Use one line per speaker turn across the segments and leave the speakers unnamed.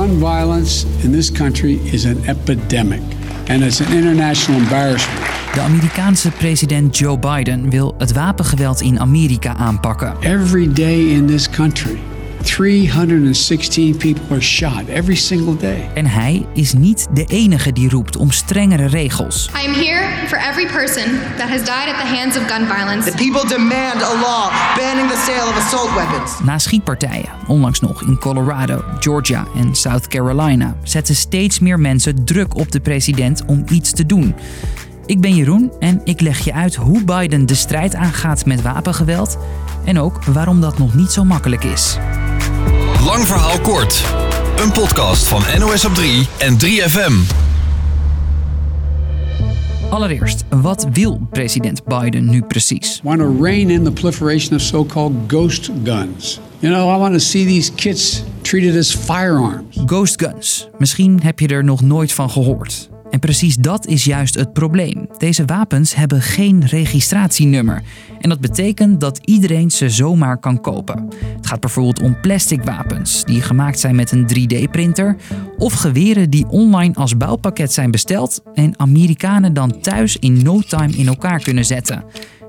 Gun violence in this country is an epidemic, and it's an international embarrassment.
De Amerikaanse president Joe Biden wil het wapengeweld in Amerika aanpakken.
Every day in this country, 316 people are shot every single day.
En hij is niet de enige die roept om strengere regels.
I am here for every person that has died at the hands of gun violence.
The people demand a law banning the sale of assault weapons.
Na schietpartijen, onlangs nog in Colorado, Georgia en South Carolina, zetten steeds meer mensen druk op de president om iets te doen. Ik ben Jeroen en ik leg je uit hoe Biden de strijd aangaat met wapengeweld en ook waarom dat nog niet zo makkelijk is.
Lang verhaal kort. Een podcast van NOS op 3 en 3FM.
Allereerst, wat wil president Biden nu precies?
Want to rein in the proliferation of so-called ghost guns. You know, I want to see these kids treated as firearms.
Ghost guns. Misschien heb je er nog nooit van gehoord. En precies dat is juist het probleem. Deze wapens hebben geen registratienummer. En dat betekent dat iedereen ze zomaar kan kopen. Het gaat bijvoorbeeld om plastic wapens die gemaakt zijn met een 3D-printer. Of geweren die online als bouwpakket zijn besteld en Amerikanen dan thuis in no time in elkaar kunnen zetten.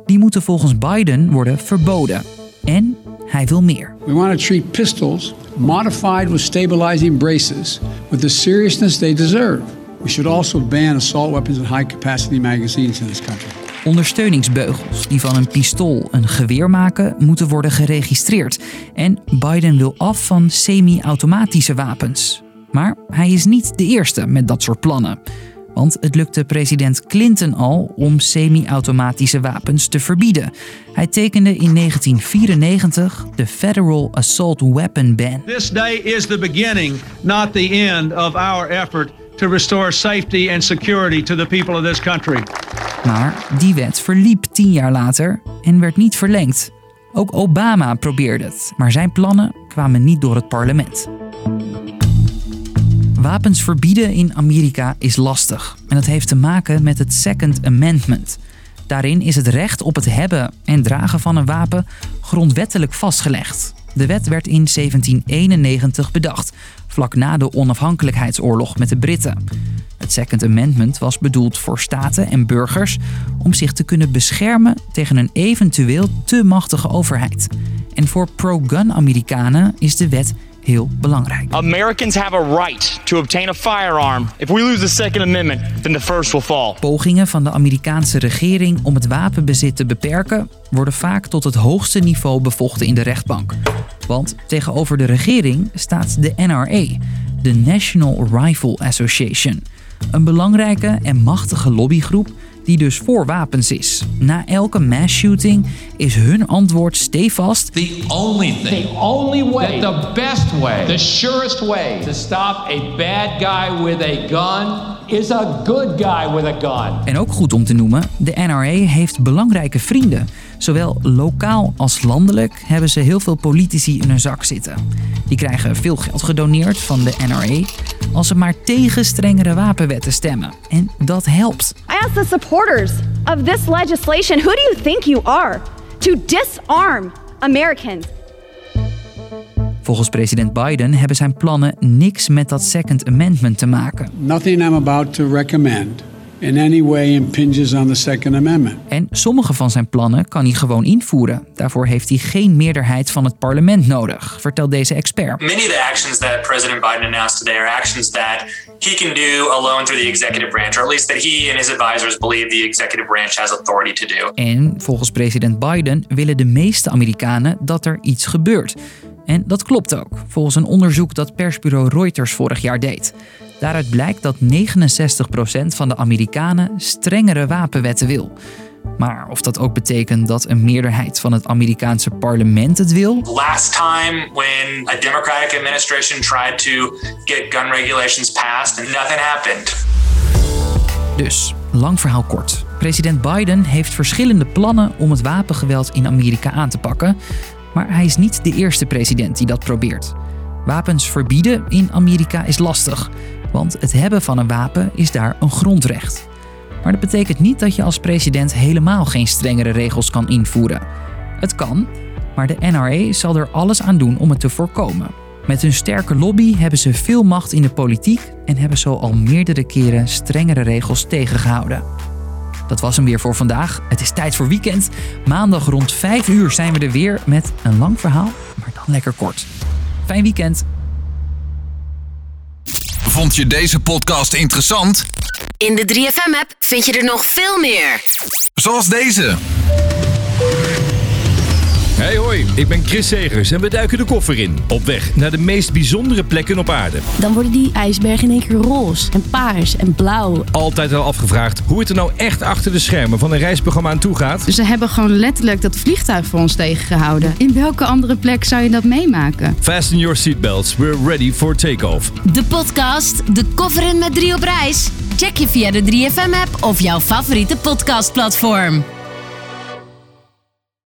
Die moeten volgens Biden worden verboden. En hij wil meer.
We want to treat pistols modified with stabilizing braces with the seriousness they deserve. We should also ban assault weapons and high capacity magazines in this country.
Ondersteuningsbeugels die van een pistool een geweer maken, moeten worden geregistreerd. En Biden wil af van semi-automatische wapens. Maar hij is niet de eerste met dat soort plannen. Want het lukte president Clinton al om semi-automatische wapens te verbieden. Hij tekende in 1994 de Federal Assault Weapon Ban.
This day is the beginning, not the end of our effort to restore safety and security to the people of this country.
Maar die wet verliep tien jaar later en werd niet verlengd. Ook Obama probeerde het, maar zijn plannen kwamen niet door het parlement. Wapens verbieden in Amerika is lastig en dat heeft te maken met het Second Amendment. Daarin is het recht op het hebben en dragen van een wapen grondwettelijk vastgelegd. De wet werd in 1791 bedacht, vlak na de onafhankelijkheidsoorlog met de Britten. Het Second Amendment was bedoeld voor staten en burgers om zich te kunnen beschermen tegen een eventueel te machtige overheid. En voor pro-gun Amerikanen is de wet heel belangrijk.
Americans have a right to obtain a firearm. If we lose the Second Amendment, then the first will fall.
Pogingen van de Amerikaanse regering om het wapenbezit te beperken worden vaak tot het hoogste niveau bevochten in de rechtbank. Want tegenover de regering staat de NRA, de National Rifle Association, een belangrijke en machtige lobbygroep die dus voor wapens is. Na elke mass shooting is hun antwoord stevast:
The only thing,
The only way,
the best way,
the surest way to stop a bad guy with a gun is a good guy with a gun.
En ook goed om te noemen, de NRA heeft belangrijke vrienden. Zowel lokaal als landelijk hebben ze heel veel politici in hun zak zitten. Die krijgen veel geld gedoneerd van de NRA als ze maar tegen strengere wapenwetten stemmen. En dat helpt.
I ask the supporters of this legislation who do you think you are to disarm Americans?
Volgens president Biden hebben zijn plannen niks met dat Second Amendment te maken.
Nothing I'm about to recommend in any way impinges on the Second Amendment.
En sommige van zijn plannen kan hij gewoon invoeren. Daarvoor heeft hij geen meerderheid van het parlement nodig, vertelt deze expert.
Many of the actions that President Biden announced today are actions that he can do alone through the executive branch, or at least that he and his advisors believe the executive branch has authority to do.
En volgens president Biden willen de meeste Amerikanen dat er iets gebeurt. En dat klopt ook, volgens een onderzoek dat persbureau Reuters vorig jaar deed. Daaruit blijkt dat 69% van de Amerikanen strengere wapenwetten wil. Maar of dat ook betekent dat een meerderheid van het Amerikaanse parlement het wil?
Last time when a Democratic administration tried to get gun regulations passed and nothing happened.
Dus, lang verhaal kort. President Biden heeft verschillende plannen om het wapengeweld in Amerika aan te pakken. Maar hij is niet de eerste president die dat probeert. Wapens verbieden in Amerika is lastig, want het hebben van een wapen is daar een grondrecht. Maar dat betekent niet dat je als president helemaal geen strengere regels kan invoeren. Het kan, maar de NRA zal er alles aan doen om het te voorkomen. Met hun sterke lobby hebben ze veel macht in de politiek en hebben zo al meerdere keren strengere regels tegengehouden. Dat was hem weer voor vandaag. Het is tijd voor weekend. Maandag rond 5 uur zijn we er weer met een lang verhaal, maar dan lekker kort. Fijn weekend.
Vond je deze podcast interessant?
In de 3FM-app vind je er nog veel meer.
Zoals deze.
Hey hoi, ik ben Chris Segers en we duiken de koffer in. Op weg naar de meest bijzondere plekken op aarde.
Dan worden die ijsbergen in één keer roze en paars en blauw.
Altijd al afgevraagd hoe het er nou echt achter de schermen van een reisprogramma aan toe gaat.
Ze hebben gewoon letterlijk dat vliegtuig voor ons tegengehouden. In welke andere plek zou je dat meemaken?
Fasten your seatbelts, we're ready for takeoff.
De podcast De Koffer in met drie op reis. Check je via de 3FM-app of jouw favoriete podcastplatform.